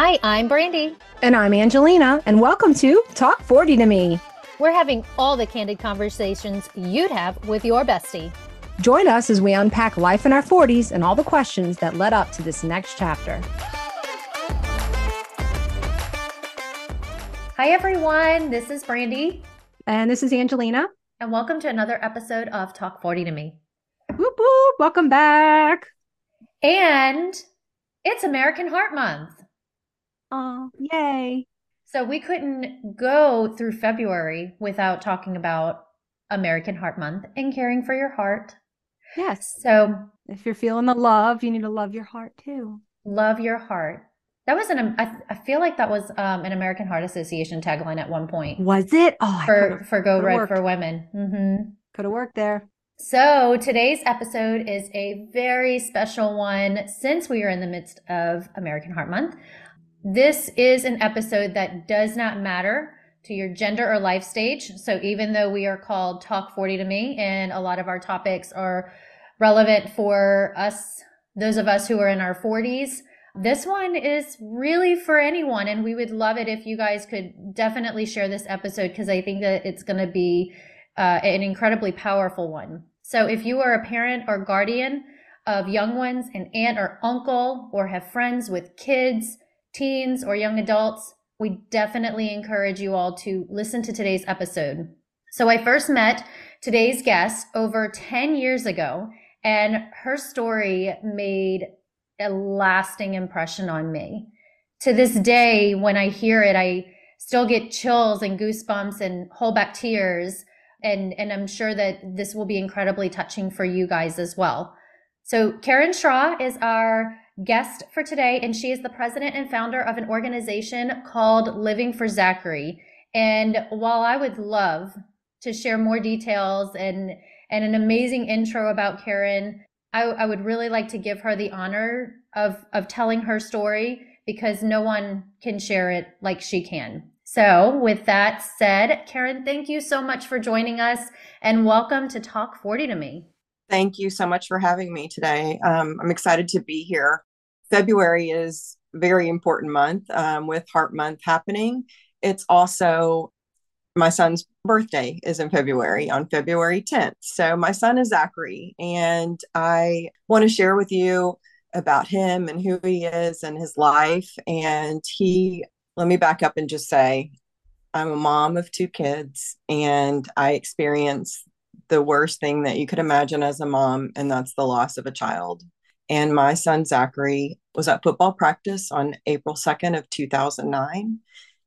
Hi, I'm Brandy. And I'm Angelina, and welcome to Talk 40 to Me. We're having all the candid conversations you'd have with your bestie. Join us as we unpack life in our 40s and all the questions that led up to this next chapter. Hi, everyone. This is Brandy. And this is Angelina. And welcome to another episode of Talk 40 to Me. Whoop, whoop. Welcome back. And it's American Heart Month. Oh, yay. So we couldn't go through February without talking about American Heart Month and caring for your heart. Yes. So if you're feeling the love, you need to love your heart too. Love your heart. That was an. I, I feel like that was um, an American Heart Association tagline at one point. Was it? Oh, for for Go Red for Women. Mm-hmm. Could have worked there. So today's episode is a very special one since we are in the midst of American Heart Month. This is an episode that does not matter to your gender or life stage. So even though we are called Talk 40 to Me and a lot of our topics are relevant for us, those of us who are in our 40s, this one is really for anyone. And we would love it if you guys could definitely share this episode because I think that it's going to be uh, an incredibly powerful one. So if you are a parent or guardian of young ones, an aunt or uncle, or have friends with kids, teens, or young adults, we definitely encourage you all to listen to today's episode. So I first met today's guest over 10 years ago, and her story made a lasting impression on me. To this day, when I hear it, I still get chills and goosebumps and hold back tears. And, and I'm sure that this will be incredibly touching for you guys as well. So Karen Schra is our guest for today, and she is the president and founder of an organization called Living for Zachary. And while I would love to share more details and and an amazing intro about Karen, I, I would really like to give her the honor of of telling her story because no one can share it like she can. So, with that said, Karen, thank you so much for joining us and welcome to Talk 40 to Me. Thank you so much for having me today. Um, I'm excited to be here. February is a very important month um, with Heart Month happening. It's also my son's birthday is in February on February 10th. So my son is Zachary, and I want to share with you about him and who he is and his life. And he, let me back up and just say, I'm a mom of two kids, and I experience the worst thing that you could imagine as a mom, and that's the loss of a child. And my son Zachary was at football practice on April 2nd of 2009.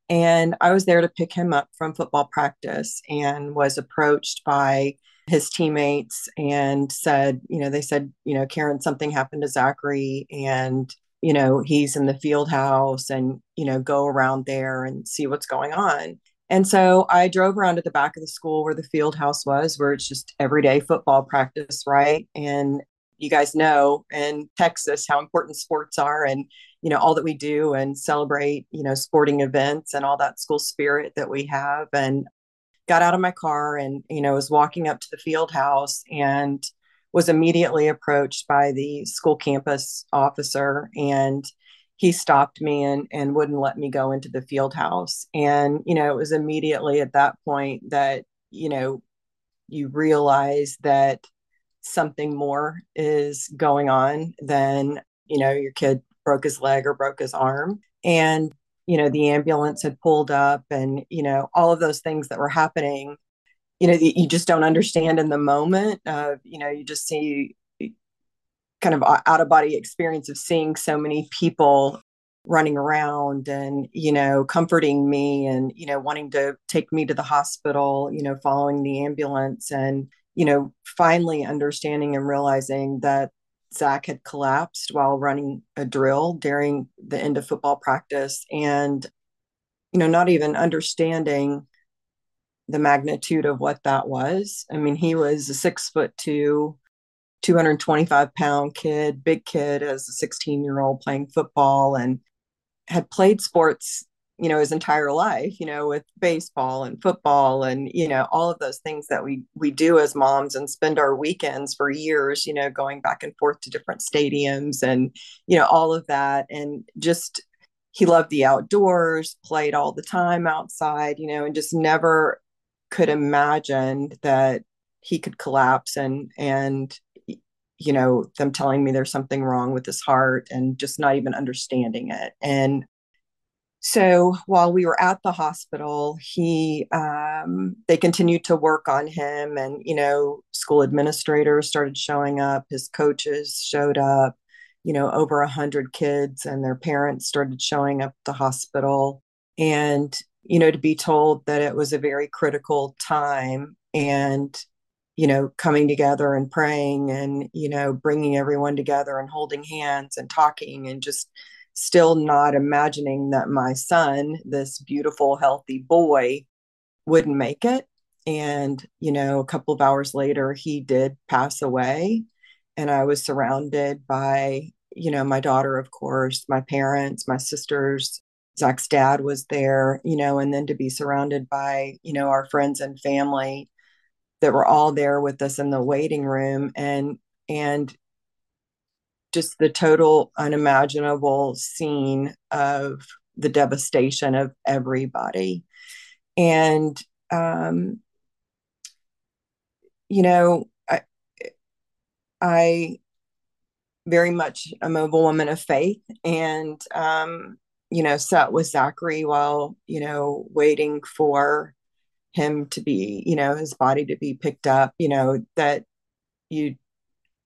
And I was there to pick him up from football practice and was approached by his teammates and said, you know, they said, you know, Karen, something happened to Zachary and, you know, he's in the field house and, you know, go around there and see what's going on. And so I drove around to the back of the school where the field house was, where it's just everyday football practice, right? And you guys know in Texas how important sports are and you know all that we do and celebrate you know sporting events and all that school spirit that we have. And got out of my car and you know was walking up to the field house and was immediately approached by the school campus officer. And he stopped me and and wouldn't let me go into the field house. And you know it was immediately at that point that you know you realize that something more is going on than you know your kid broke his leg or broke his arm. And you know the ambulance had pulled up and you know all of those things that were happening you know you just don't understand in the moment of, you know you just see kind of out of body experience of seeing so many people running around and you know comforting me and you know wanting to take me to the hospital you know following the ambulance. And you know, finally understanding and realizing that Zach had collapsed while running a drill during the end of football practice and, you know, not even understanding the magnitude of what that was. I mean, he was a six foot two, 225 pound kid, big kid as a 16 year old playing football and had played sports you know his entire life you know with baseball and football and you know all of those things that we we do as moms and spend our weekends for years you know going back and forth to different stadiums and you know all of that. And just he loved the outdoors, played all the time outside, you know, and just never could imagine that he could collapse and and you know them telling me there's something wrong with his heart and just not even understanding it. And so while we were at the hospital he um, they continued to work on him and you know school administrators started showing up his coaches showed up you know over a hundred kids and their parents started showing up the hospital. And you know to be told that it was a very critical time and you know coming together and praying and you know bringing everyone together and holding hands and talking and just still not imagining that my son this beautiful healthy boy wouldn't make it. And you know a couple of hours later he did pass away. And i was surrounded by you know my daughter of course my parents my sisters. Zach's dad was there you know and then to be surrounded by you know our friends and family that were all there with us in the waiting room. And and just the total unimaginable scene of the devastation of everybody. And um you know i i very much am a woman of faith and um you know sat with zachary while you know waiting for him to be you know his body to be picked up you know that you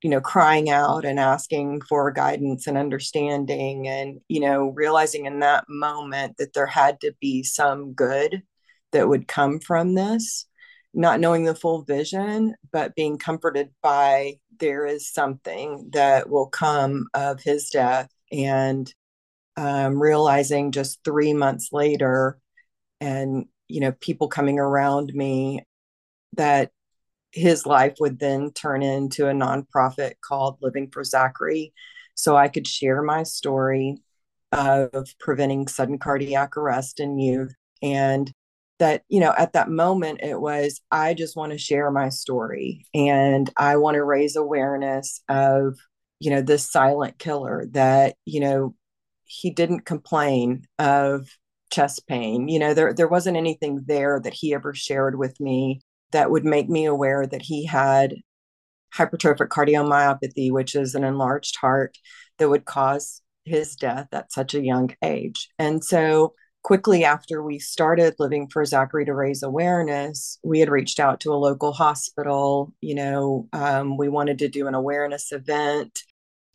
you know crying out and asking for guidance and understanding and you know realizing in that moment that there had to be some good that would come from this not knowing the full vision but being comforted by there is something that will come of his death and um, realizing just three months later and you know people coming around me that his life would then turn into a nonprofit called living for zachary. So i could share my story of preventing sudden cardiac arrest in youth. And that you know at that moment it was i just want to share my story and i want to raise awareness of you know this silent killer that you know he didn't complain of chest pain. You know, there there wasn't anything there that he ever shared with me that would make me aware that he had hypertrophic cardiomyopathy, which is an enlarged heart that would cause his death at such a young age. And so quickly after we started living for Zachary to raise awareness, we had reached out to a local hospital. You know, um, we wanted to do an awareness event,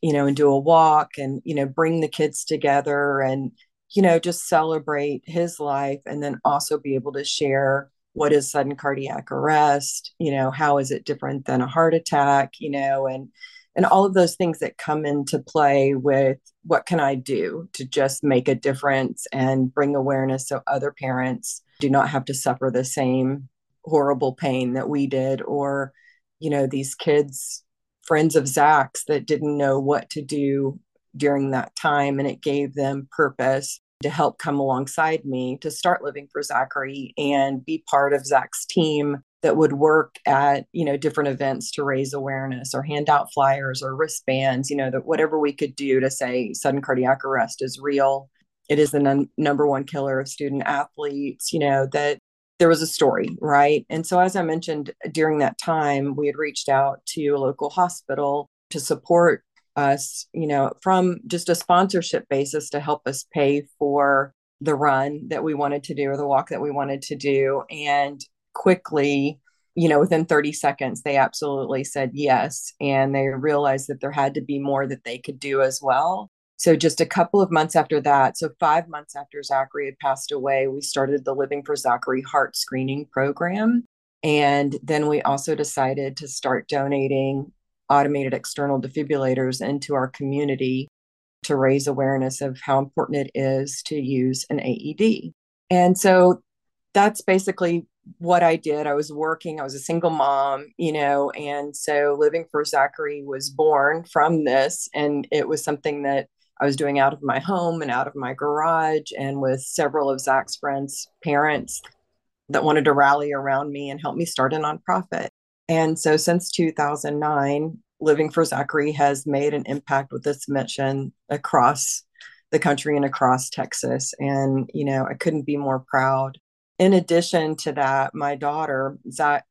you know, and do a walk and, you know, bring the kids together and you know, just celebrate his life and then also be able to share what is sudden cardiac arrest, you know, how is it different than a heart attack, you know, and and all of those things that come into play with what can I do to just make a difference and bring awareness so other parents do not have to suffer the same horrible pain that we did or you know these kids friends of Zach's that didn't know what to do during that time and it gave them purpose to help come alongside me to start living for Zachary and be part of Zach's team that would work at you know different events to raise awareness or hand out flyers or wristbands you know that whatever we could do to say sudden cardiac arrest is real. It is the num- number one killer of student athletes you know that there was a story right? And so as i mentioned during that time we had reached out to a local hospital to support us, you know, from just a sponsorship basis to help us pay for the run that we wanted to do or the walk that we wanted to do. And quickly, you know, within 30 seconds, they absolutely said yes. And they realized that there had to be more that they could do as well. So, just a couple of months after that, so five months after Zachary had passed away, we started the Living for Zachary heart screening program. And then we also decided to start donating automated external defibrillators into our community to raise awareness of how important it is to use an AED. And so that's basically what I did. I was working, I was a single mom, you know, and so Living for Zachary was born from this. And it was something that I was doing out of my home and out of my garage and with several of Zach's friends' parents that wanted to rally around me and help me start a nonprofit. And so since 2009, Living for Zachary has made an impact with this mission across the country and across Texas. And, you know, I couldn't be more proud. In addition to that, my daughter, Zach,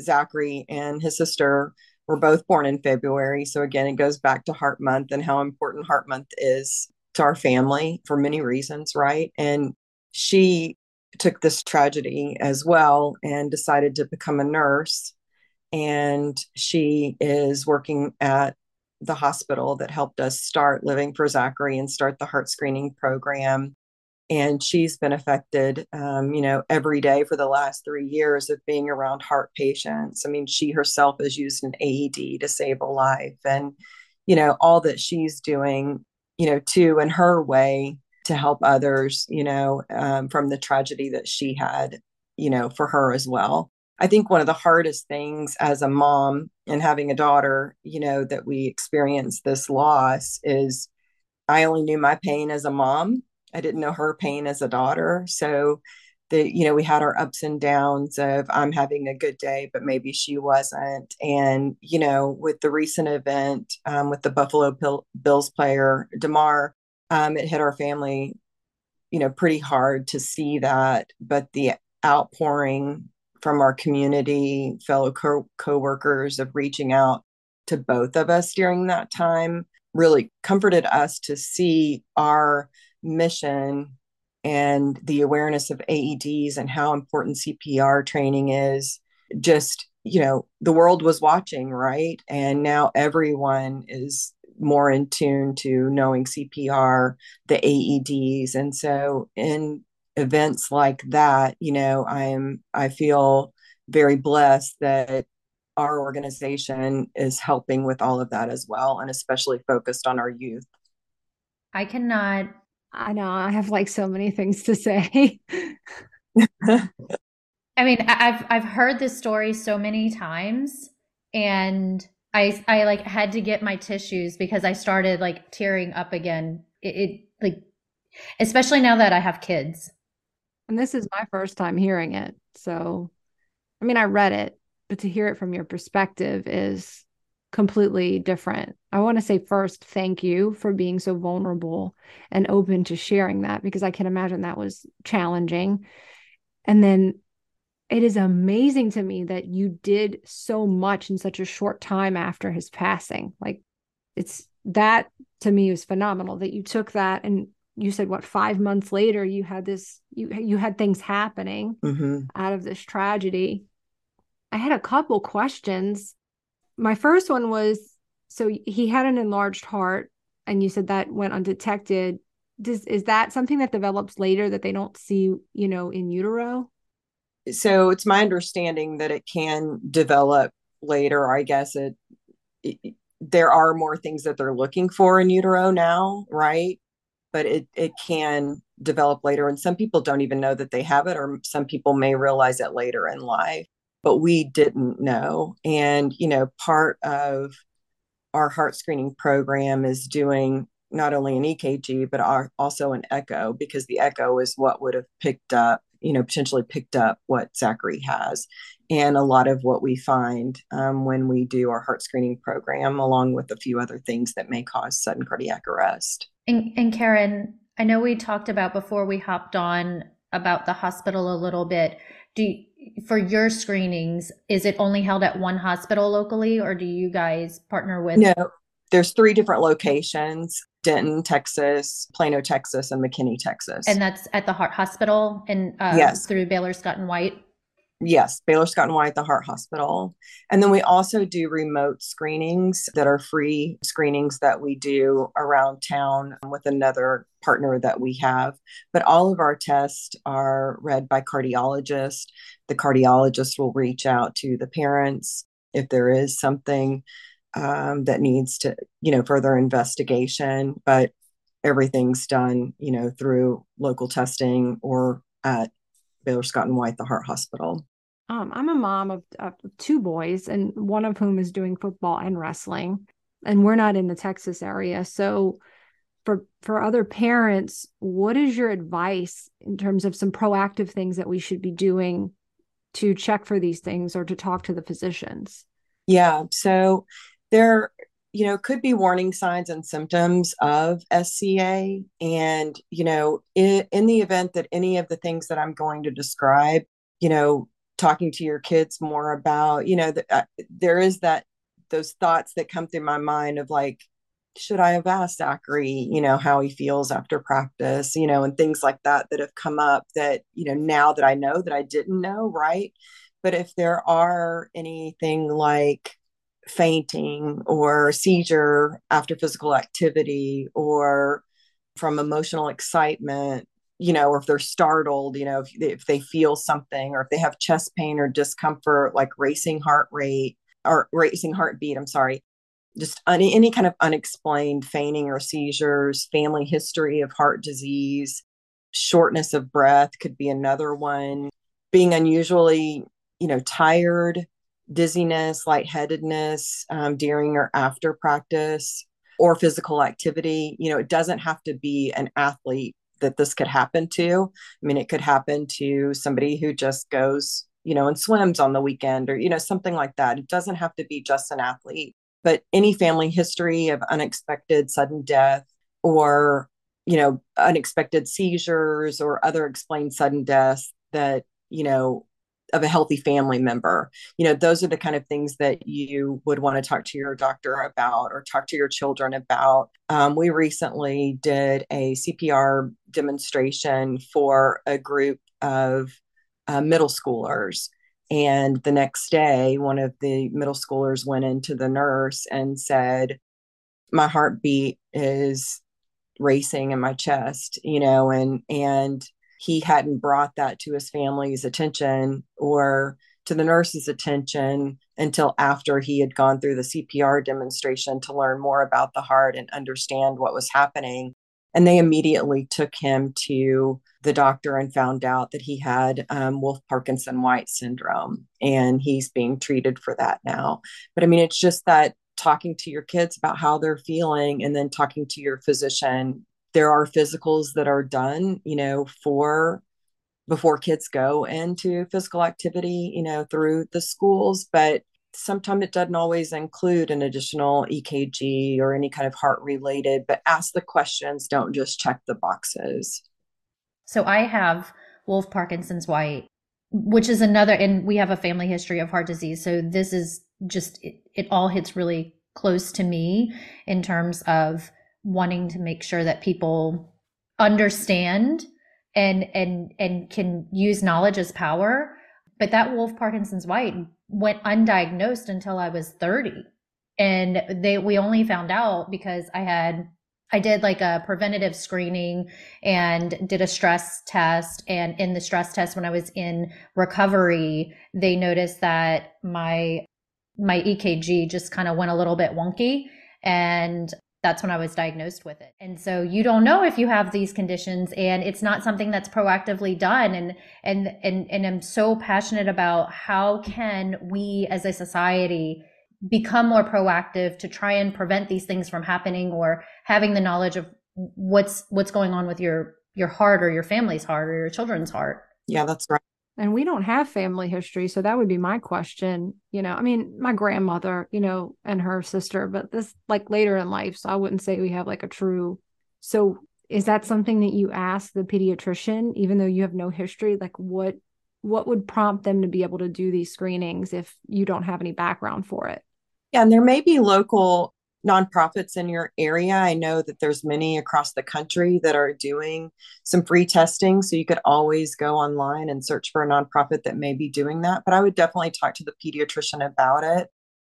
Zachary, and his sister were both born in February. So again, it goes back to Heart Month and how important Heart Month is to our family for many reasons, right? And she took this tragedy as well and decided to become a nurse. And she is working at the hospital that helped us start Living for Zachary and start the heart screening program. And she's been affected, um, you know, every day for the last three years of being around heart patients. I mean, she herself has used an AED to save a life. And, you know, all that she's doing, you know, too, in her way to help others, you know, um, from the tragedy that she had, you know, for her as well. I think one of the hardest things as a mom and having a daughter, you know, that we experience this loss is I only knew my pain as a mom. I didn't know her pain as a daughter. So the, you know, we had our ups and downs of I'm having a good day, but maybe she wasn't. And, you know, with the recent event um, with the Buffalo Bills player, Damar, um, it hit our family, you know, pretty hard to see that. But the outpouring from our community, fellow co- workers of reaching out to both of us during that time really comforted us to see our mission and the awareness of AEDs and how important CPR training is. Just you know the world was watching right? And now everyone is more in tune to knowing CPR the AEDs and so in events like that, you know, I'm I feel very blessed that our organization is helping with all of that as well and especially focused on our youth. I cannot I know I have like so many things to say. I mean, I've I've heard this story so many times and I I like had to get my tissues because I started like tearing up again. It, it like especially now that I have kids. And this is my first time hearing it. So, I mean, I read it, but to hear it from your perspective is completely different. I want to say first, thank you for being so vulnerable and open to sharing that because I can imagine that was challenging. And then it is amazing to me that you did so much in such a short time after his passing. Like, it's that to me is phenomenal that you took that and you said what five months later you had this you you had things happening mm-hmm. out of this tragedy. I had a couple questions. My first one was so he had an enlarged heart and you said that went undetected. Does, is that something that develops later that they don't see you know in utero? So it's my understanding that it can develop later i guess. It, it there are more things that they're looking for in utero now right but it it can develop later. And some people don't even know that they have it or some people may realize it later in life but we didn't know. And you know part of our heart screening program is doing not only an EKG but our, also an echo because the echo is what would have picked up you know potentially picked up what Zachary has and a lot of what we find um, when we do our heart screening program along with a few other things that may cause sudden cardiac arrest and, and Karen, I know we talked about before we hopped on about the hospital a little bit. Do you, for your screenings, is it only held at one hospital locally, or do you guys partner with? No, there's three different locations: Denton, Texas, Plano, Texas, and McKinney, Texas. And that's at the Heart Hospital and uh, yes. through Baylor Scott and White. Yes, Baylor Scott and White, the Heart Hospital. And then we also do remote screenings that are free screenings that we do around town with another partner that we have. But all of our tests are read by cardiologists. The cardiologist will reach out to the parents if there is something um, that needs to, you know, further investigation. But everything's done, you know, through local testing or at Baylor Scott and White, the Heart Hospital. Um, I'm a mom of, of two boys, and one of whom is doing football and wrestling. And we're not in the Texas area. So, for for other parents, what is your advice in terms of some proactive things that we should be doing to check for these things or to talk to the physicians? Yeah. So there you know, could be warning signs and symptoms of SCA. And, you know, in, in the event that any of the things that I'm going to describe, you know, talking to your kids more about, you know, uh, there is that, those thoughts that come through my mind of like, should I have asked Zachary, you know, how he feels after practice, you know, and things like that that have come up that, you know, now that I know that I didn't know, right? But if there are anything like, fainting or seizure after physical activity or from emotional excitement you know or if they're startled you know if, if they feel something or if they have chest pain or discomfort like racing heart rate or racing heartbeat i'm sorry. Just any, any kind of unexplained fainting or seizures family history of heart disease shortness of breath could be another one. Being unusually you know tired dizziness, lightheadedness um, during or after practice or physical activity. You know, it doesn't have to be an athlete that this could happen to. I mean, it could happen to somebody who just goes, you know, and swims on the weekend or, you know, something like that. It doesn't have to be just an athlete, but any family history of unexpected sudden death or, you know, unexpected seizures or other explained sudden deaths that, you know, of a healthy family member. You know those are the kind of things that you would want to talk to your doctor about or talk to your children about. Um, we recently did a cpr demonstration for a group of uh, middle schoolers. And the next day one of the middle schoolers went into the nurse and said my heartbeat is racing in my chest you know and and he hadn't brought that to his family's attention or to the nurse's attention until after he had gone through the CPR demonstration to learn more about the heart and understand what was happening. And they immediately took him to the doctor and found out that he had um, Wolff Parkinson White syndrome, and he's being treated for that now. But I mean, it's just that talking to your kids about how they're feeling and then talking to your physician there are physicals that are done you know for before kids go into physical activity you know through the schools but sometimes it doesn't always include an additional ekg or any kind of heart related but ask the questions don't just check the boxes. So i have Wolff parkinson's white which is another and we have a family history of heart disease. So this is just it, it all hits really close to me in terms of wanting to make sure that people understand and and and can use knowledge as power. But that Wolff parkinson's white went undiagnosed until i was 30 and they we only found out because i had i did like a preventative screening and did a stress test. And in the stress test when i was in recovery they noticed that my my ekg just kind of went a little bit wonky. And that's when I was diagnosed with it. And so you don't know if you have these conditions and it's not something that's proactively done and and and and I'm so passionate about how can we as a society become more proactive to try and prevent these things from happening or having the knowledge of what's what's going on with your your heart or your family's heart or your children's heart. Yeah, that's right and we don't have family history so that would be my question you know i mean my grandmother you know and her sister but this like later in life so i wouldn't say we have like a true so is that something that you ask the pediatrician even though you have no history? Like what what would prompt them to be able to do these screenings if you don't have any background for it? Yeah and there may be local nonprofits in your area. I know that there's many across the country that are doing some free testing. So you could always go online and search for a nonprofit that may be doing that. But I would definitely talk to the pediatrician about it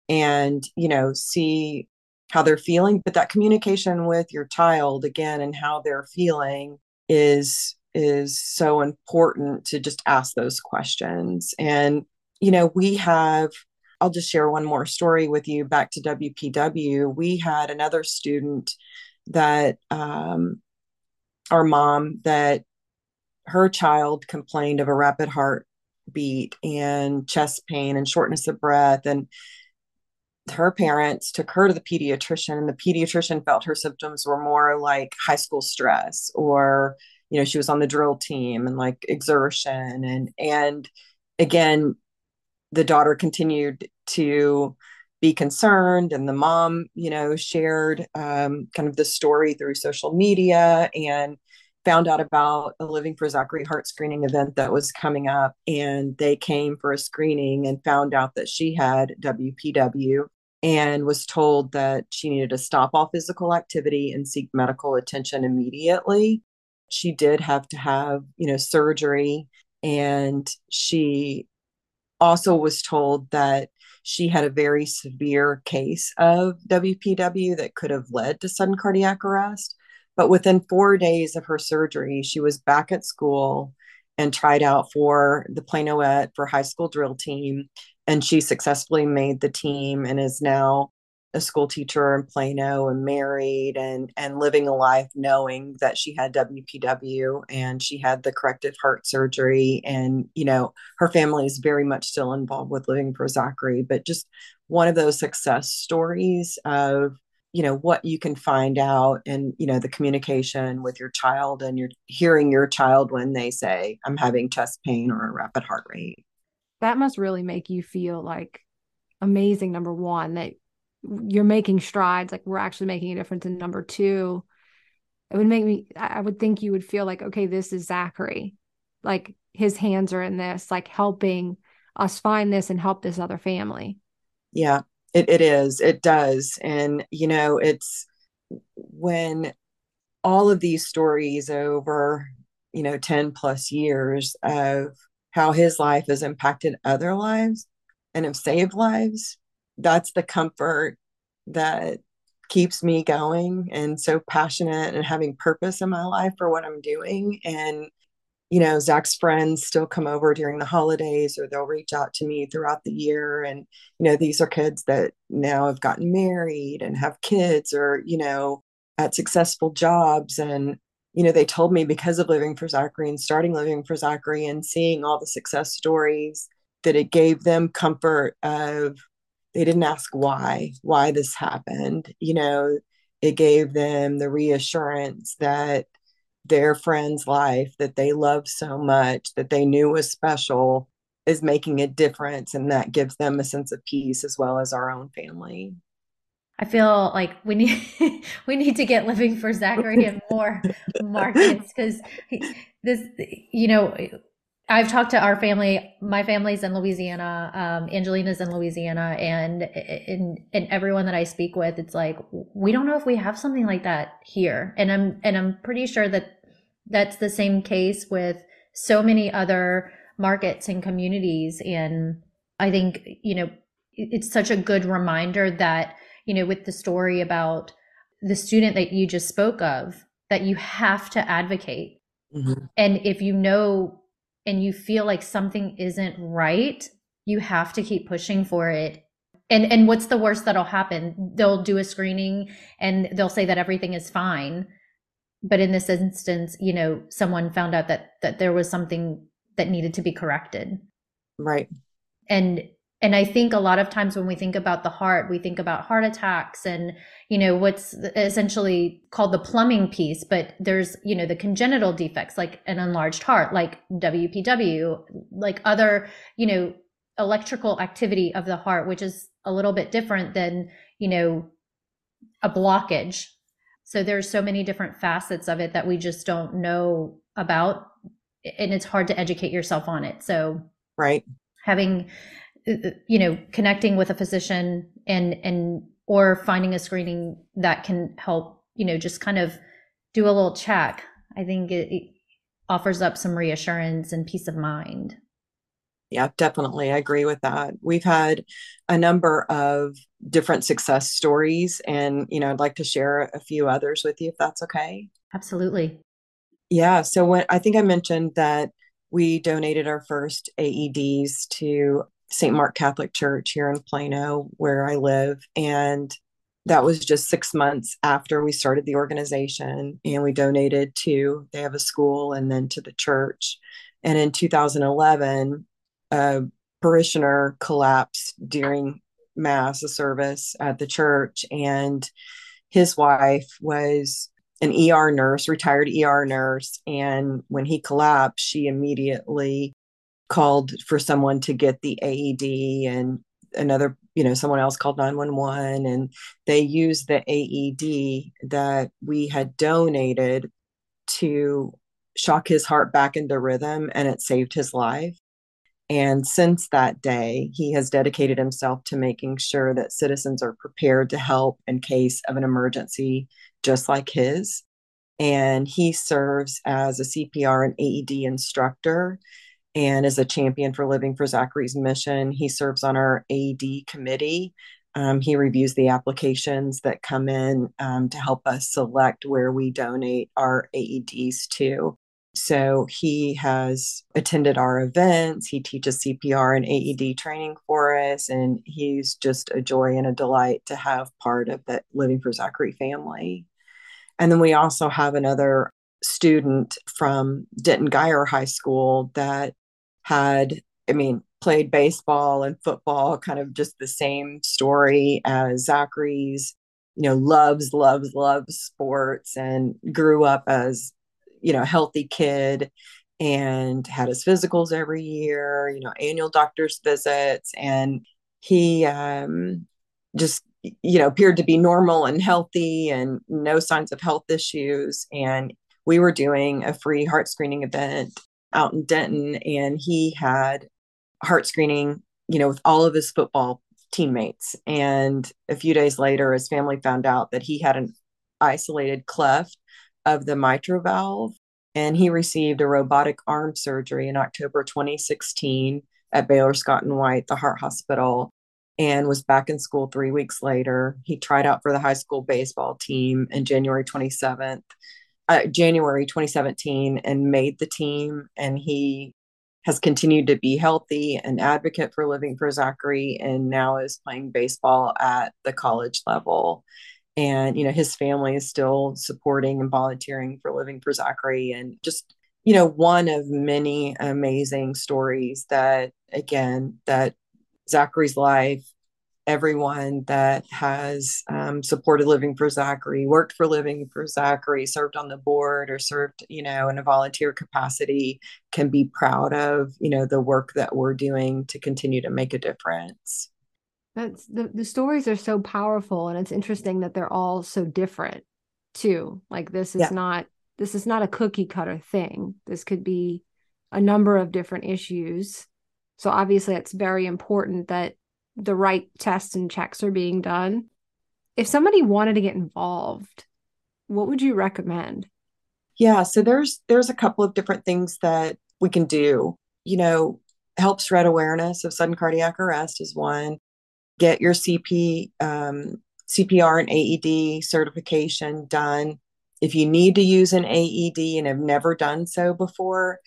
and, you know, see how they're feeling. But that communication with your child again and how they're feeling is is so important to just ask those questions. And, you know, we have I'll just share one more story with you back to WPW. We had another student that um, our mom that her child complained of a rapid heartbeat and chest pain and shortness of breath and her parents took her to the pediatrician and the pediatrician felt her symptoms were more like high school stress or you know she was on the drill team and like exertion and and again the daughter continued to be concerned. And the mom, you know, shared um, kind of the story through social media and found out about a Living for Zachary heart screening event that was coming up. And they came for a screening and found out that she had WPW and was told that she needed to stop all physical activity and seek medical attention immediately. She did have to have, you know, surgery and she also was told that she had a very severe case of WPW that could have led to sudden cardiac arrest. But within four days of her surgery, she was back at school and tried out for the Planoette for high school drill team. And she successfully made the team and is now a school teacher in Plano and married and and living a life knowing that she had WPW and she had the corrective heart surgery and you know her family is very much still involved with living for Zachary but just one of those success stories of you know what you can find out and you know the communication with your child and you're hearing your child when they say I'm having chest pain or a rapid heart rate. That must really make you feel like amazing number one that you're making strides like we're actually making a difference in number two it would make me i would think you would feel like okay this is zachary. Like his hands are in this like helping us find this and help this other family. Yeah it, it is it does. And you know it's when all of these stories over you know 10 plus years of how his life has impacted other lives and have saved lives that's the comfort that keeps me going and so passionate and having purpose in my life for what I'm doing. And, you know, Zach's friends still come over during the holidays or they'll reach out to me throughout the year. And, you know, these are kids that now have gotten married and have kids or, you know, at successful jobs. And, you know, they told me because of living for Zachary and starting living for Zachary and seeing all the success stories that it gave them comfort of they didn't ask why why this happened. You know it gave them the reassurance that their friend's life that they loved so much that they knew was special is making a difference and that gives them a sense of peace as well as our own family. I feel like we need we need to get living for Zachary in more markets because this, you know, I've talked to our family. My family's in Louisiana. Um, Angelina's in Louisiana, and in and everyone that I speak with, it's like we don't know if we have something like that here. And I'm and I'm pretty sure that that's the same case with so many other markets and communities. And I think you know it's such a good reminder that you know with the story about the student that you just spoke of that you have to advocate. Mm-hmm. And if you know and you feel like something isn't right, you have to keep pushing for it. And and what's the worst that'll happen? They'll do a screening and they'll say that everything is fine. But in this instance, you know, someone found out that that there was something that needed to be corrected. Right. And and i think a lot of times when we think about the heart we think about heart attacks and you know what's essentially called the plumbing piece but there's you know the congenital defects like an enlarged heart like wpw like other you know electrical activity of the heart which is a little bit different than you know a blockage. So there's so many different facets of it that we just don't know about and it's hard to educate yourself on it. So right. having you know connecting with a physician and and or finding a screening that can help you know just kind of do a little check i think it, it offers up some reassurance and peace of mind. Yeah definitely i agree with that. We've had a number of different success stories and you know i'd like to share a few others with you if that's okay. Absolutely. Yeah so when i think i mentioned that we donated our first aeds to St. Mark Catholic Church here in Plano, where I live. And that was just six months after we started the organization. And we donated to, they have a school and then to the church. And in 2011, a parishioner collapsed during Mass, a service at the church. And his wife was an ER nurse, retired ER nurse. And when he collapsed, she immediately called for someone to get the AED and another you know, someone else called 911 and they used the AED that we had donated to shock his heart back into rhythm and it saved his life. And since that day, he has dedicated himself to making sure that citizens are prepared to help in case of an emergency just like his. And he serves as a CPR and AED instructor and is a champion for Living for Zachary's mission. He serves on our AED committee. Um, he reviews the applications that come in um, to help us select where we donate our AEDs to. So he has attended our events. He teaches CPR and AED training for us, and he's just a joy and a delight to have part of that Living for Zachary family. And then we also have another student from Denton Guyer High School that had, I mean, played baseball and football, kind of just the same story as Zachary's, you know, loves, loves, loves sports and grew up as, you know, healthy kid and had his physicals every year, you know, annual doctor's visits. And he um, just, you know, appeared to be normal and healthy and no signs of health issues. And we were doing a free heart screening event out in Denton, and he had heart screening, you know, with all of his football teammates. And a few days later, his family found out that he had an isolated cleft of the mitral valve, and he received a robotic arm surgery in October 2016 at Baylor Scott and White, the heart hospital, and was back in school three weeks later. He tried out for the high school baseball team in January 27th uh, January 2017 and made the team. And he has continued to be healthy, an advocate for Living for Zachary, and now is playing baseball at the college level. And, you know, his family is still supporting and volunteering for Living for Zachary. And just, you know, one of many amazing stories that, again, that Zachary's life everyone that has um, supported Living for Zachary, worked for Living for Zachary, served on the board, or served, you know, in a volunteer capacity can be proud of, you know, the work that we're doing to continue to make a difference. That's the, the stories are so powerful and it's interesting that they're all so different too. Like this is yeah. not this is not a cookie cutter thing. This could be a number of different issues. So obviously it's very important that the right tests and checks are being done. If somebody wanted to get involved, what would you recommend? Yeah, so there's there's a couple of different things that we can do. You know, help spread awareness of sudden cardiac arrest is one. Get your CP um, CPR and AED certification done. If you need to use an AED and have never done so before,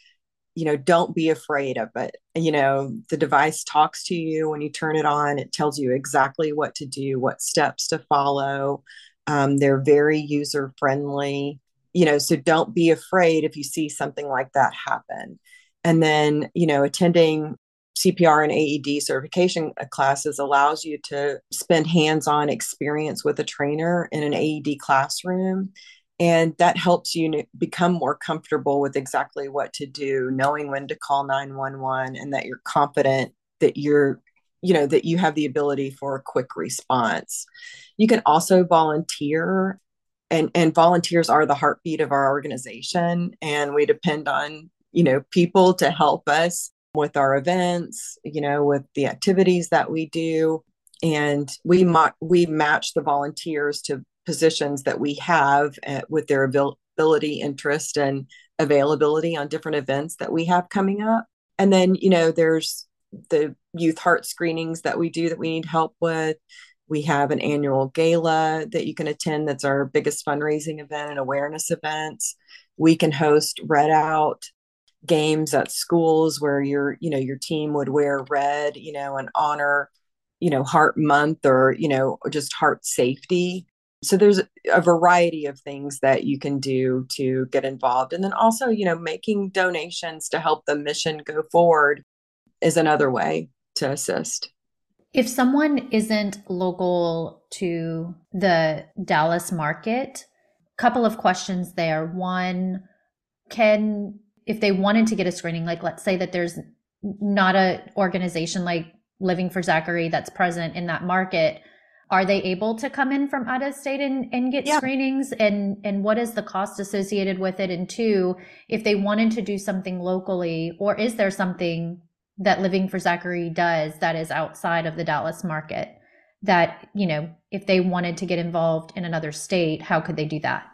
you know don't be afraid of it. You know the device talks to you when you turn it on. It tells you exactly what to do what steps to follow. Um, they're very user friendly you know so don't be afraid if you see something like that happen. And then you know attending CPR and AED certification classes allows you to spend hands on experience with a trainer in an AED classroom and that helps you become more comfortable with exactly what to do knowing when to call 911 and that you're confident that you're you know that you have the ability for a quick response. You can also volunteer and and volunteers are the heartbeat of our organization and we depend on you know people to help us with our events you know with the activities that we do. And we mo- we match the volunteers to positions that we have uh, with their ability, interest, and availability on different events that we have coming up. And then, you know, there's the youth heart screenings that we do that we need help with. We have an annual gala that you can attend that's our biggest fundraising event and awareness events. We can host red out games at schools where your you know your team would wear red you know and honor you know heart month or you know just heart safety so there's a variety of things that you can do to get involved. And then also you know making donations to help the mission go forward is another way to assist. If someone isn't local to the dallas market couple of questions there. One can if they wanted to get a screening like let's say that there's not a organization like Living for Zachary that's present in that market, are they able to come in from out of state and, and get yeah. screenings? And and what is the cost associated with it? And two if they wanted to do something locally or is there something that living for zachary does that is outside of the dallas market that you know if they wanted to get involved in another state how could they do that?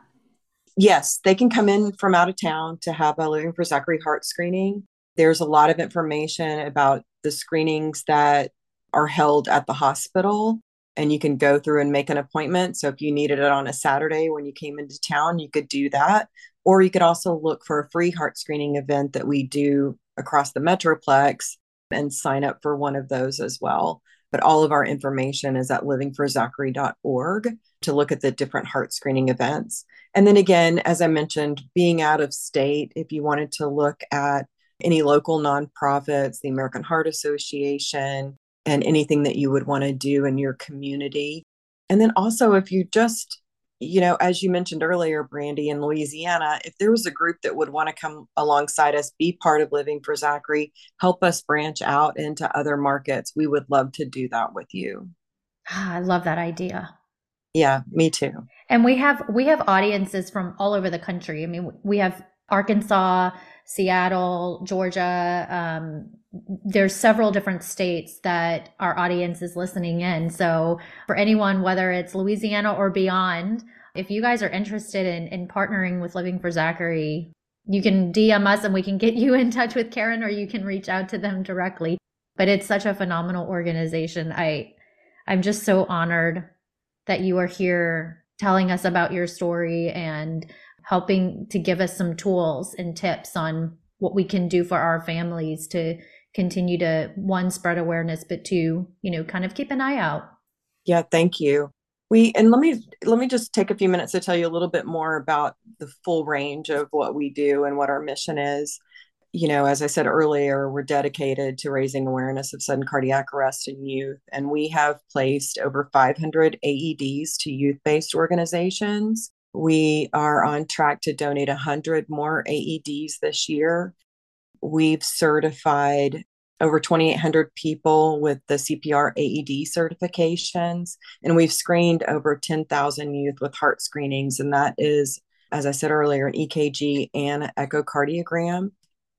Yes they can come in from out of town to have a living for zachary heart screening. There's a lot of information about the screenings that are held at the hospital and you can go through and make an appointment. So if you needed it on a Saturday when you came into town, you could do that. Or you could also look for a free heart screening event that we do across the Metroplex and sign up for one of those as well. But all of our information is at livingforzachary.org to look at the different heart screening events. And then again, as I mentioned, being out of state, if you wanted to look at any local nonprofits, the American Heart Association, and anything that you would want to do in your community. And then also, if you just, you know, as you mentioned earlier, Brandy, in Louisiana, if there was a group that would want to come alongside us, be part of Living for Zachary, help us branch out into other markets, we would love to do that with you. Ah, I love that idea. Yeah, me too. And we have we have audiences from all over the country. I mean, we have Arkansas, Seattle, Georgia, um, there's several different states that our audience is listening in. So for anyone, whether it's Louisiana or beyond, if you guys are interested in, in partnering with Living for Zachary, you can DM us and we can get you in touch with Karen or you can reach out to them directly. But it's such a phenomenal organization. I I'm just so honored that you are here telling us about your story and helping to give us some tools and tips on what we can do for our families to continue to one spread awareness but two you know kind of keep an eye out. Yeah thank you. We and let me let me just take a few minutes to tell you a little bit more about the full range of what we do and what our mission is. You know as i said earlier we're dedicated to raising awareness of sudden cardiac arrest in youth and we have placed over 500 aeds to youth-based organizations we are on track to donate 100 more aeds this year We've certified over 2,800 people with the CPR AED certifications, and we've screened over 10,000 youth with heart screenings. And that is, as I said earlier, an EKG and an echocardiogram.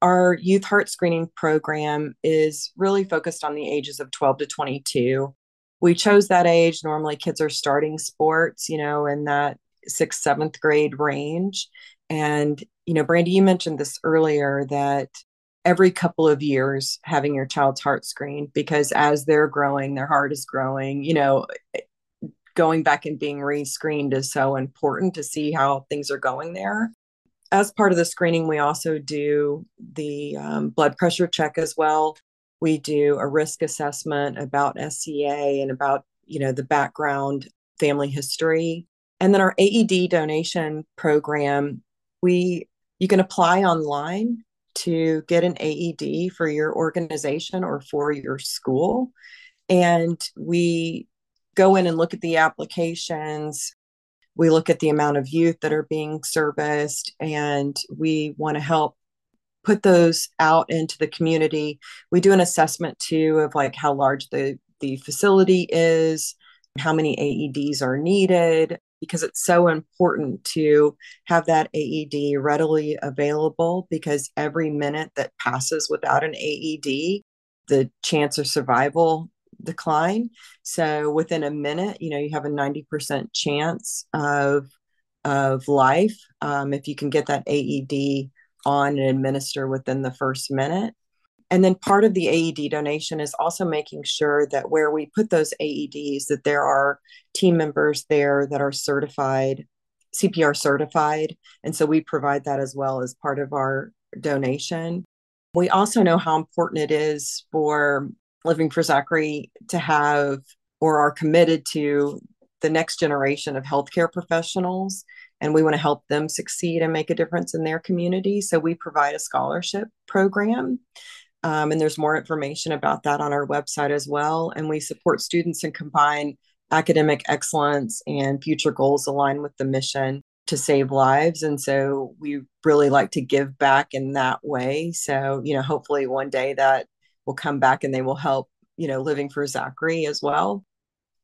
Our youth heart screening program is really focused on the ages of 12 to 22. We chose that age. Normally, kids are starting sports, you know, in that sixth, seventh grade range. And, you know, Brandy, you mentioned this earlier that every couple of years having your child's heart screened because as they're growing, their heart is growing, you know, going back and being re-screened is so important to see how things are going there. As part of the screening, we also do the um, blood pressure check as well. We do a risk assessment about SCA and about, you know, the background family history. And then our AED donation program, we you can apply online to get an AED for your organization or for your school. And we go in and look at the applications. We look at the amount of youth that are being serviced, and we want to help put those out into the community. We do an assessment too of like how large the, the facility is, how many AEDs are needed, because it's so important to have that AED readily available because every minute that passes without an AED, the chance of survival decline. So within a minute, you know, you have a 90% chance of of life um, if you can get that AED on and administer within the first minute. And then part of the AED donation is also making sure that where we put those AEDs, that there are team members there that are certified, CPR certified. And so we provide that as well as part of our donation. We also know how important it is for Living for Zachary to have or are committed to the next generation of healthcare professionals. And we want to help them succeed and make a difference in their community. So we provide a scholarship program um, and there's more information about that on our website as well. And we support students and combine academic excellence and future goals align with the mission to save lives. And so we really like to give back in that way. So, you know, hopefully one day that will come back and they will help you know, living for Zachary as well.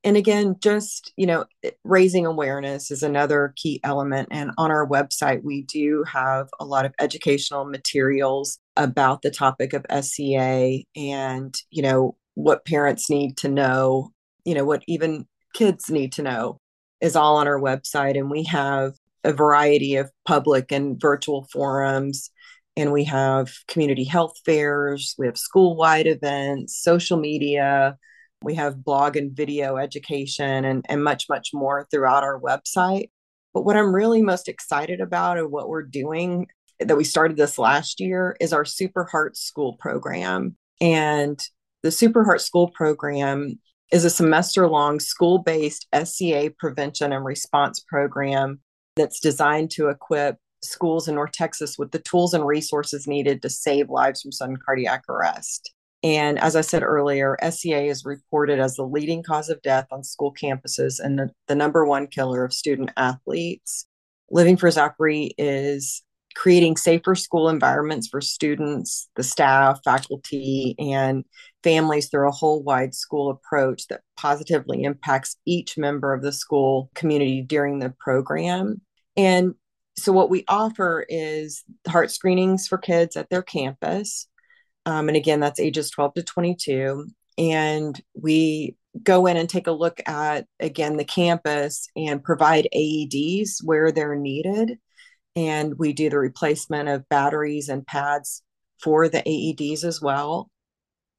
And again, just, you know, raising awareness is another key element. And on our website, we do have a lot of educational materials about the topic of SCA and, you know, what parents need to know, you know, what even kids need to know is all on our website. And we have a variety of public and virtual forums. And we have community health fairs, we have school wide events, social media, we have blog and video education, and, and much, much more throughout our website. But what I'm really most excited about and what we're doing that we started this last year is our Super Heart School program. And the Super Heart School program is a semester long school based SCA prevention and response program that's designed to equip schools in North Texas with the tools and resources needed to save lives from sudden cardiac arrest. And as I said earlier, SCA is reported as the leading cause of death on school campuses and the, the number one killer of student athletes. Living for Zachary is creating safer school environments for students, the staff, faculty, and families through a whole wide school approach that positively impacts each member of the school community during the program. And so, what we offer is heart screenings for kids at their campus. Um, and again, that's ages 12 to 22. And we go in and take a look at, again, the campus and provide AEDs where they're needed and we do the replacement of batteries and pads for the AEDs as well.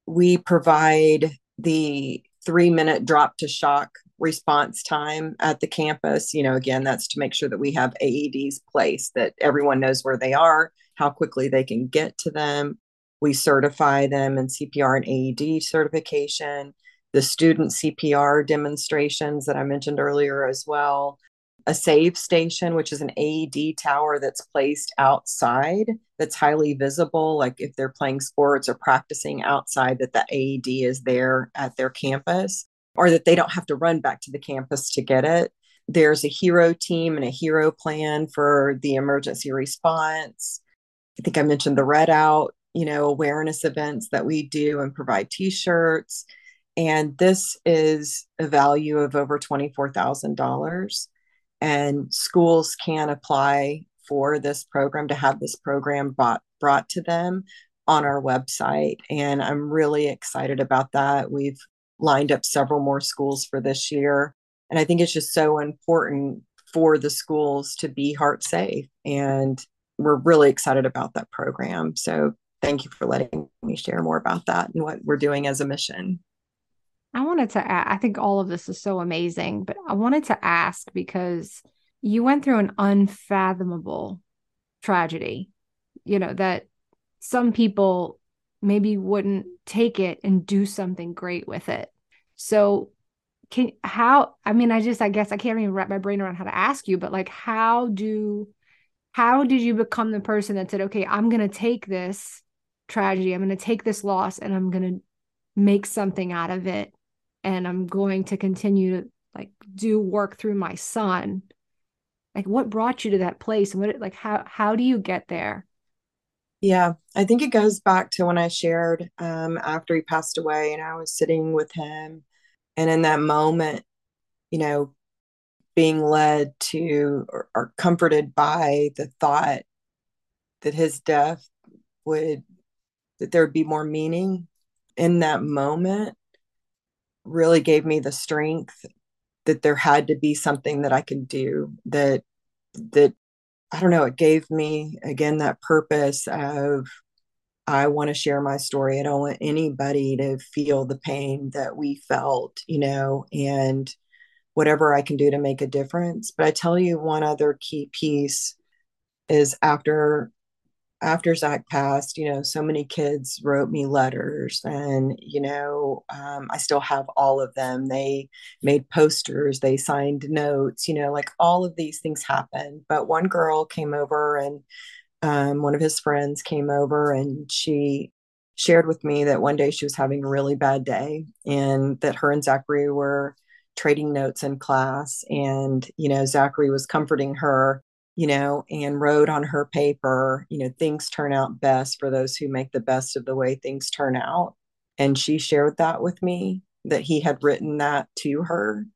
We provide the three minute drop to shock response time at the campus. You know, again, that's to make sure that we have AEDs placed, that everyone knows where they are, how quickly they can get to them. We certify them in CPR and AED certification, the student CPR demonstrations that I mentioned earlier as well a save station, which is an AED tower that's placed outside that's highly visible. Like if they're playing sports or practicing outside, that the AED is there at their campus or that they don't have to run back to the campus to get it. There's a hero team and a hero plan for the emergency response. I think I mentioned the Red Out, you know, awareness events that we do and provide t shirts. And this is a value of over $24,000 and schools can apply for this program to have this program brought brought to them on our website and i'm really excited about that. We've lined up several more schools for this year and i think it's just so important for the schools to be heart safe and we're really excited about that program. So thank you for letting me share more about that and what we're doing as a mission I wanted to add, I think all of this is so amazing, but I wanted to ask because you went through an unfathomable tragedy, you know, that some people maybe wouldn't take it and do something great with it. So, can how, I mean, I just, I guess I can't even wrap my brain around how to ask you, but like, how do, how did you become the person that said, okay, I'm going to take this tragedy, I'm going to take this loss and I'm going to make something out of it and I'm going to continue to like do work through my son. Like what brought you to that place and what like how how do you get there? Yeah, I think it goes back to when I shared um, after he passed away and I was sitting with him. And in that moment, you know, being led to or, or comforted by the thought that his death would, that there would be more meaning in that moment really gave me the strength that there had to be something that I could do that that I don't know, it gave me again that purpose of I want to share my story. I don't want anybody to feel the pain that we felt, you know, and whatever I can do to make a difference. But I tell you one other key piece is after after Zach passed, you know, so many kids wrote me letters, and you know, um, I still have all of them. They made posters, they signed notes, you know, like all of these things happened. But one girl came over, and um, one of his friends came over, and she shared with me that one day she was having a really bad day, and that her and Zachary were trading notes in class, and you know, Zachary was comforting her you know, and wrote on her paper, you know, things turn out best for those who make the best of the way things turn out. And she shared that with me that he had written that to her.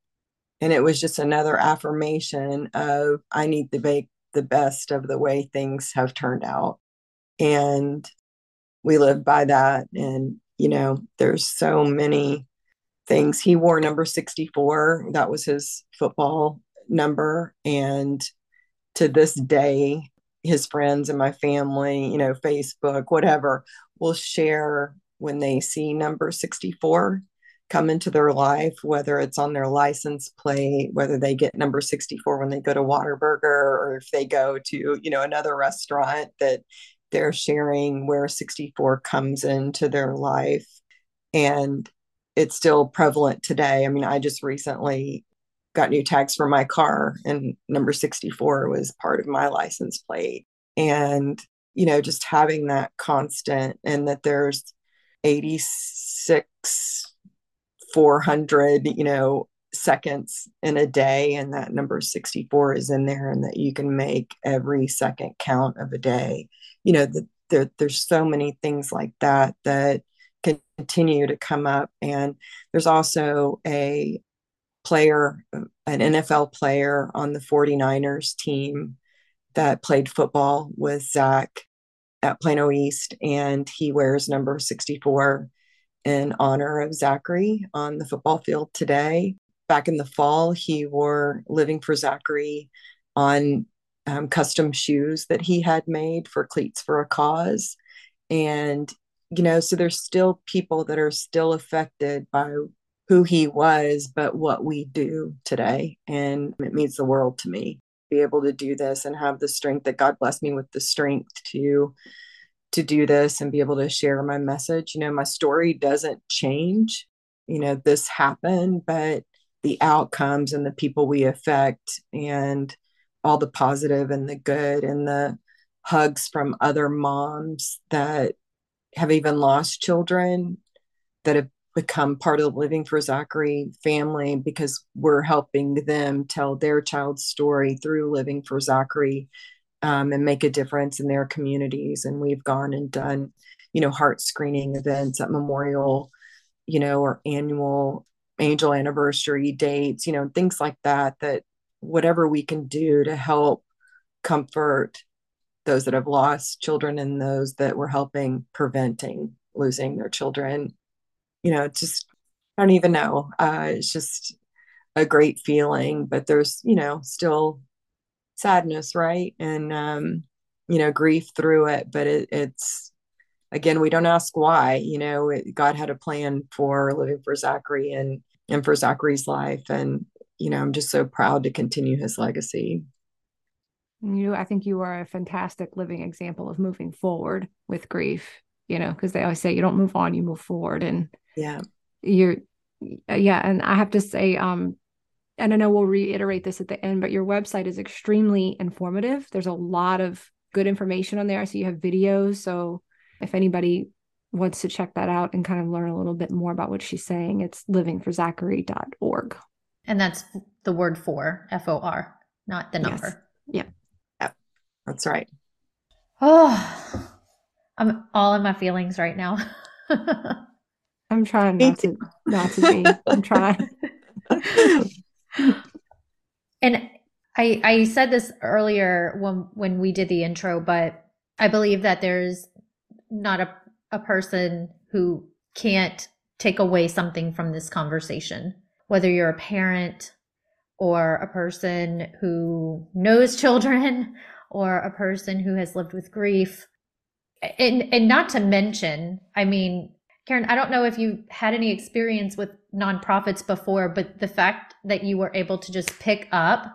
And it was just another affirmation of I need to make the best of the way things have turned out. And we live by that. And, you know, there's so many things. He wore number 64, that was his football number. And to this day, his friends and my family, you know, Facebook, whatever, will share when they see number 64 come into their life, whether it's on their license plate, whether they get number 64 when they go to Whataburger, or if they go to, you know, another restaurant that they're sharing where 64 comes into their life. And it's still prevalent today. I mean, I just recently got new tags for my car and number 64 was part of my license plate. And, you know, just having that constant and that there's 86 400 you know seconds in a day and that number 64 is in there and that you can make every second count of a day you know the, the, there's so many things like that that continue to come up and there's also a player an nfl player on the 49ers team that played football with zach at plano east and he wears number 64 in honor of Zachary on the football field today. Back in the fall, he wore Living for Zachary on um, custom shoes that he had made for Cleats for a Cause. And, you know, so there's still people that are still affected by who he was, but what we do today. And it means the world to me be able to do this and have the strength that God blessed me with the strength to to do this and be able to share my message. You know, my story doesn't change. You know, this happened, but the outcomes and the people we affect and all the positive and the good and the hugs from other moms that have even lost children that have become part of the Living for Zachary family because we're helping them tell their child's story through Living for Zachary um, and make a difference in their communities. And we've gone and done, you know, heart screening events at Memorial, you know, or annual angel anniversary dates, you know, things like that, that whatever we can do to help comfort those that have lost children and those that we're helping preventing losing their children. You know, just, I don't even know. Uh, it's just a great feeling, but there's, you know, still sadness, right? And um, you know, grief through it. But it, it's again, we don't ask why. You know, it, God had a plan for living for Zachary and and for Zachary's life, and you know, I'm just so proud to continue his legacy. You, I think you are a fantastic living example of moving forward with grief. You know, because they always say you don't move on, you move forward, and yeah, you're yeah and i have to say um and I know we'll reiterate this at the end, but your website is extremely informative. There's a lot of good information on there. So you have videos. So if anybody wants to check that out and kind of learn a little bit more about what she's saying, it's livingforzachary.org. And that's the word for F O R, not the number. Yes. Yeah. yeah. That's right. Oh, I'm all in my feelings right now. I'm trying not to not to be. I'm trying. and I I said this earlier when when we did the intro, but I believe that there's not a a person who can't take away something from this conversation, whether you're a parent or a person who knows children or a person who has lived with grief. And and not to mention, I mean, Karen, I don't know if you had any experience with nonprofits before, but the fact that you were able to just pick up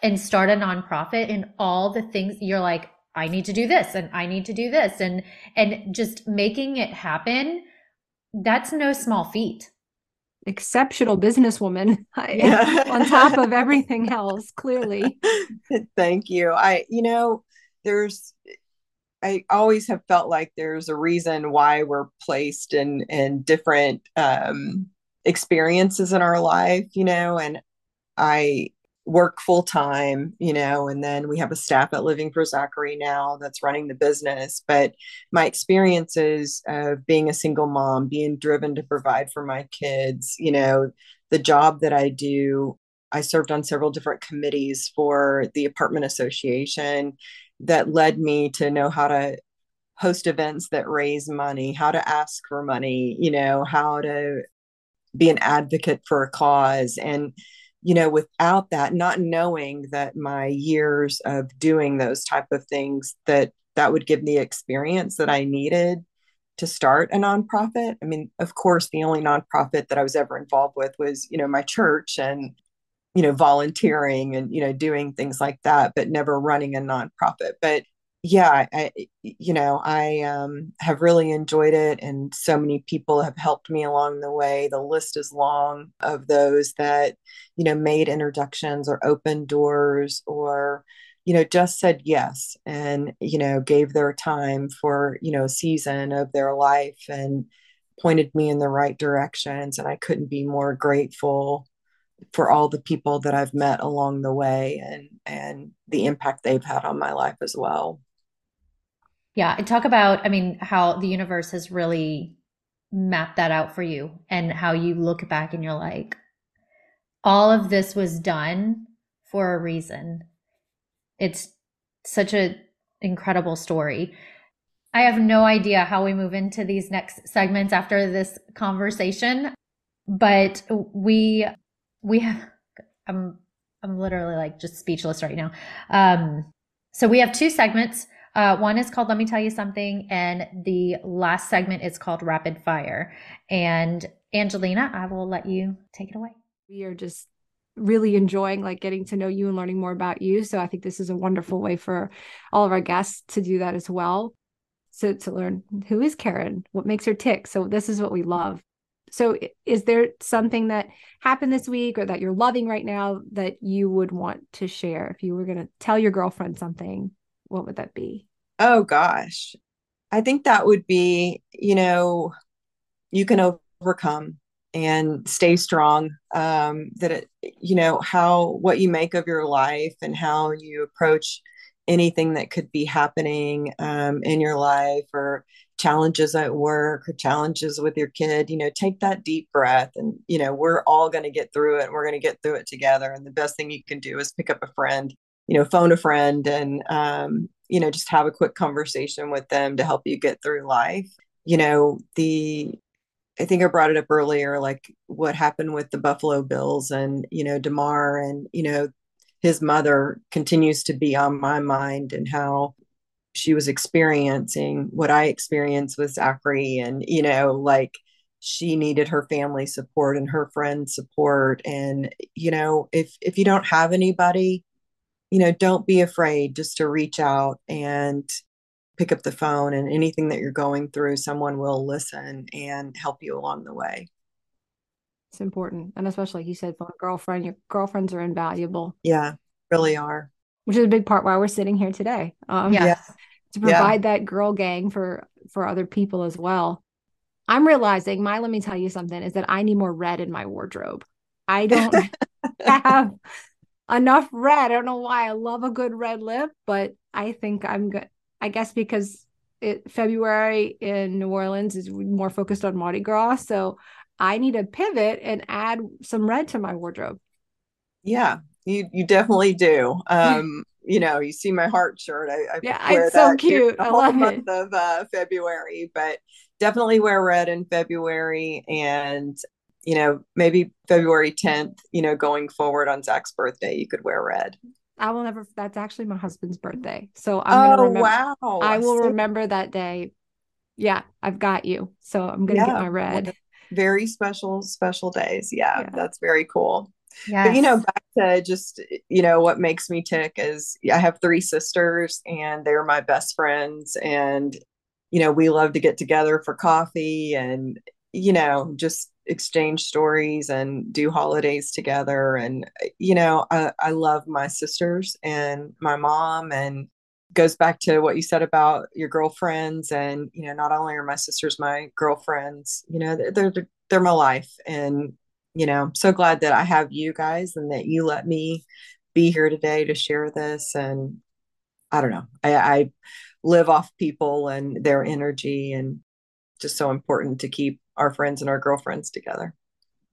and start a nonprofit and all the things you're like, I need to do this and I need to do this and and just making it happen, that's no small feat. Exceptional businesswoman yeah. on top of everything else, clearly. Thank you. I you know, there's I always have felt like there's a reason why we're placed in in different um, experiences in our life, you know, and I work full time, you know, and then we have a staff at Living for Zachary now that's running the business. But my experiences of being a single mom, being driven to provide for my kids, you know, the job that I do, I served on several different committees for the apartment association that led me to know how to host events that raise money, how to ask for money, you know, how to be an advocate for a cause. And, you know, without that, not knowing that my years of doing those type of things, that that would give me experience that I needed to start a nonprofit. I mean, of course, the only nonprofit that I was ever involved with was, you know, my church and, you know, volunteering and, you know, doing things like that, but never running a nonprofit. But yeah, I, you know, I um, have really enjoyed it, and so many people have helped me along the way. The list is long of those that, you know, made introductions or opened doors or, you know, just said yes and, you know, gave their time for, you know, a season of their life and pointed me in the right directions. And I couldn't be more grateful for all the people that I've met along the way and and the impact they've had on my life as well. Yeah, and talk about, I mean, how the universe has really mapped that out for you and how you look back and you're like, all of this was done for a reason. It's such an incredible story. I have no idea how we move into these next segments after this conversation, but we we have I'm I'm literally like just speechless right now. Um so we have two segments. Uh, one is called Let Me Tell You Something, and the last segment is called Rapid Fire. And Angelina, I will let you take it away. We are just really enjoying like getting to know you and learning more about you. So I think this is a wonderful way for all of our guests to do that as well. So to learn who is Karen, what makes her tick. So this is what we love. So is there something that happened this week or that you're loving right now that you would want to share if you were going to tell your girlfriend something what would that be? Oh gosh. I think that would be, you know, you can overcome and stay strong. Um, that it, you know, how what you make of your life and how you approach anything that could be happening um, in your life or challenges at work or challenges with your kid you know take that deep breath and you know we're all going to get through it and we're going to get through it together and the best thing you can do is pick up a friend you know, phone a friend and, um, you know, just have a quick conversation with them to help you get through life. You know, the, I think I brought it up earlier, like what happened with the Buffalo Bills and, you know, Damar and, you know, his mother continues to be on my mind and how she was experiencing what I experienced with Zachary and, you know, like she needed her family support and her friend support. And, you know, if if you don't have anybody you know, don't be afraid just to reach out and pick up the phone and anything that you're going through, someone will listen and help you along the way. It's important. And especially like you said, phone girlfriend, your girlfriends are invaluable. Yeah, really are. Which is a big part why we're sitting here today. Um, yes. Yeah. To provide yeah. that girl gang for for other people as well. I'm realizing my let me tell you something is that I need more red in my wardrobe. I don't have enough red. I don't know why I love a good red lip, but I think I'm good. I guess because it February in New Orleans is more focused on Mardi Gras, so I need to pivot and add some red to my wardrobe. Yeah, you you definitely do. Um, you know, you see my heart shirt. I, I yeah, it's so cute. I love month it. of uh, February, but definitely wear red in February and you know, maybe February 10th, you know, going forward on Zach's birthday, you could wear red. I will never, that's actually my husband's birthday. So I'm oh, to wow. I will so, remember that day. Yeah, I've got you. So I'm going to yeah, get my red. Very special, special days. Yeah, yeah. that's very cool. Yes. But you know, back to just you know what makes me tick is I have three sisters and they're my best friends and you know we love to get together for coffee and you know just exchange stories and do holidays together and you know I, I love my sisters and my mom and goes back to what you said about your girlfriends and you know not only are my sisters my girlfriends you know they're they're, they're my life and you know I'm so glad that I have you guys and that you let me be here today to share this. And I don't know, I, I live off people and their energy, and just so important to keep our friends and our girlfriends together.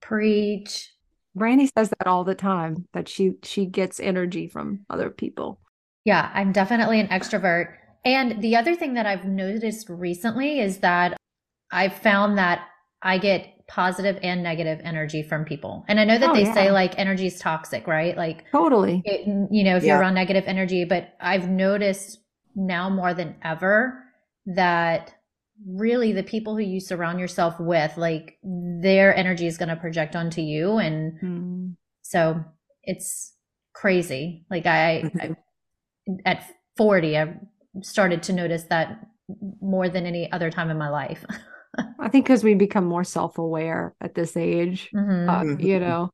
Preach. Brandy says that all the time that she she gets energy from other people. Yeah, I'm definitely an extrovert. And the other thing that I've noticed recently is that I've found that I get positive and negative energy from people. And I know that Oh, they yeah. say like energy is toxic, right? Like, Totally. it, you know, if Yeah. you're around negative energy, but I've noticed now more than ever that really the people who you surround yourself with, like their energy is going to project onto you. And Mm. so it's crazy. Like I, I at 40, I started to notice that more than any other time in my life. I think because we become more self-aware at this age, Mhm. uh, you know.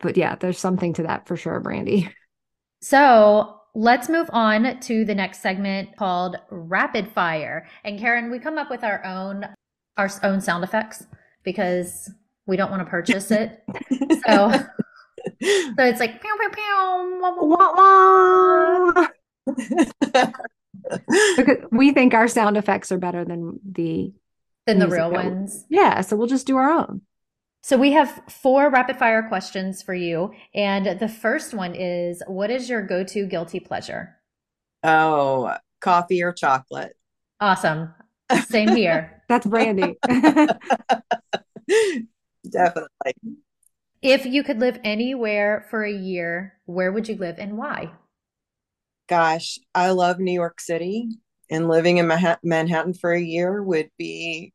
But yeah, there's something to that for sure, Brandy. So let's move on to the next segment called rapid fire. And Karen, we come up with our own our own sound effects because we don't want to purchase it. So so it's like pew pew pew. Wah, wah. because we think our sound effects are better than the Than the real that we- ones. yeah. So we'll just do our own. So we have four rapid fire questions for you. And the first one is what is your go-to guilty pleasure? oh, coffee or chocolate? Awesome. Same here. That's Brandy. Definitely. If you could live anywhere for a year, where would you live and why? Gosh, I love New York City, and living in Manhattan for a year would be.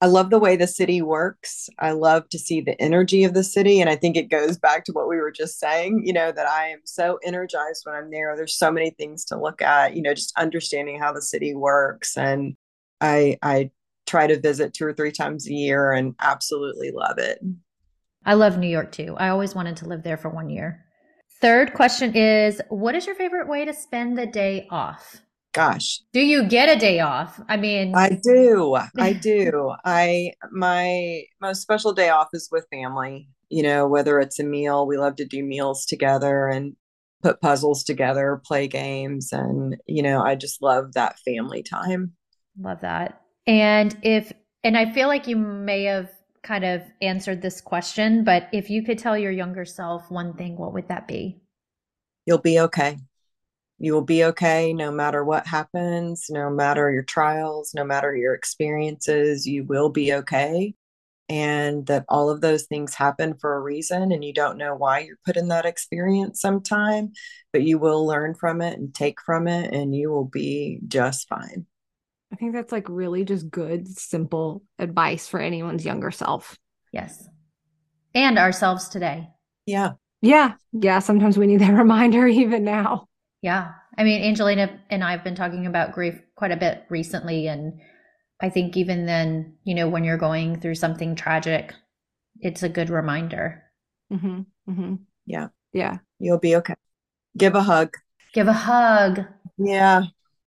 I love the way the city works. I love to see the energy of the city. And I think it goes back to what we were just saying, you know, that I am so energized when I'm there. There's so many things to look at, you know, just understanding how the city works. And I I try to visit two or three times a year and absolutely love it. I love New York too. I always wanted to live there for one year. Third question is What is your favorite way to spend the day off? Gosh, Do you get a day off? I mean, I do. I do. I my most special day off is with family. You know, whether it's a meal, we love to do meals together and put puzzles together, play games, and you know, I just love that family time. love that. And if, and I feel like you may have kind of answered this question, but if you could tell your younger self one thing, what would that be? You'll be okay. You will be okay no matter what happens, no matter your trials, no matter your experiences, you will be okay. And that all of those things happen for a reason, and you don't know why you're put in that experience sometime, but you will learn from it and take from it, and you will be just fine. I think that's like really just good, simple advice for anyone's younger self. Yes. And ourselves today. Yeah. Yeah. Yeah. Sometimes we need that reminder even now. Yeah. I mean, Angelina and I have been talking about grief quite a bit recently. And I think even then, you know, when you're going through something tragic, it's a good reminder. hmm hmm Yeah. Yeah. You'll be okay. Give a hug. Give a hug. Yeah.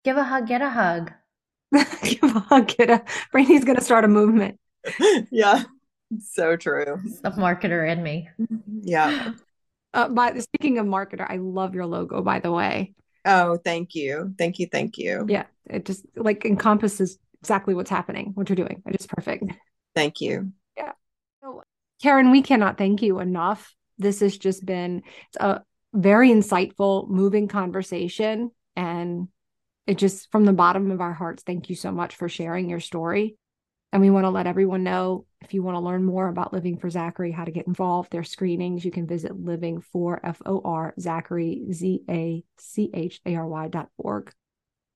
Give a hug. Get a hug. Give a hug, get a Brandy's gonna start a movement. yeah. So true. It's the marketer in me. Yeah. Uh, by speaking of marketer, I love your logo, by the way. Oh, thank you. Thank you. Thank you. Yeah, it just like encompasses exactly what's happening, what you're doing. It is perfect. Thank you. Yeah. So, Karen, we cannot thank you enough. This has just been a very insightful, moving conversation. And it just from the bottom of our hearts, thank you so much for sharing your story. And we want to let everyone know if you want to learn more about Living for Zachary, how to get involved, their screenings, you can visit living for F O R Zachary Z A C H A R Y dot org.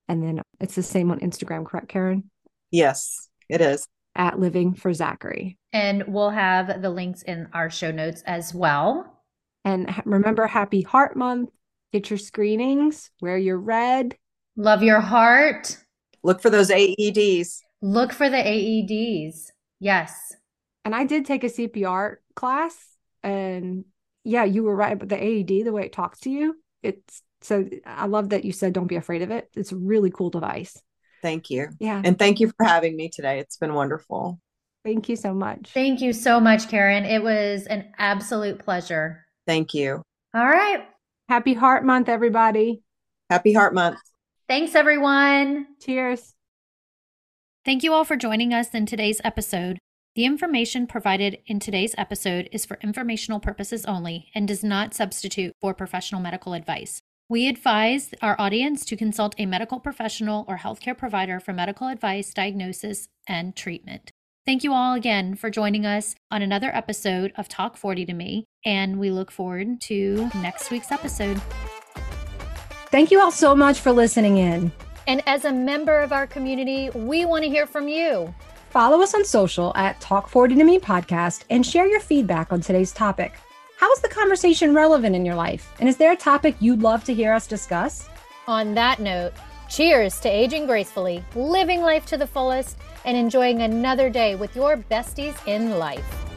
And then it's the same on Instagram, correct, Karen? Yes, it is. At Living for Zachary. And we'll have the links in our show notes as well. And remember, Happy Heart Month. Get your screenings, wear your red. Love your heart. Look for those AEDs. Look for the AEDs. Yes. And I did take a CPR class. And yeah, you were right about the AED, the way it talks to you. It's so I love that you said don't be afraid of it. It's a really cool device. Thank you. Yeah. And thank you for having me today. It's been wonderful. Thank you so much. Thank you so much, Karen. It was an absolute pleasure. Thank you. All right. Happy Heart Month, everybody. Happy Heart Month. Thanks, everyone. Cheers. Thank you all for joining us in today's episode. The information provided in today's episode is for informational purposes only and does not substitute for professional medical advice. We advise our audience to consult a medical professional or healthcare provider for medical advice, diagnosis, and treatment. Thank you all again for joining us on another episode of Talk 40 to Me, and we look forward to next week's episode. Thank you all so much for listening in. And as a member of our community, we want to hear from you. Follow us on social at Talk 40 to Me podcast and share your feedback on today's topic. How is the conversation relevant in your life? And is there a topic you'd love to hear us discuss? On that note, cheers to aging gracefully, living life to the fullest, and enjoying another day with your besties in life.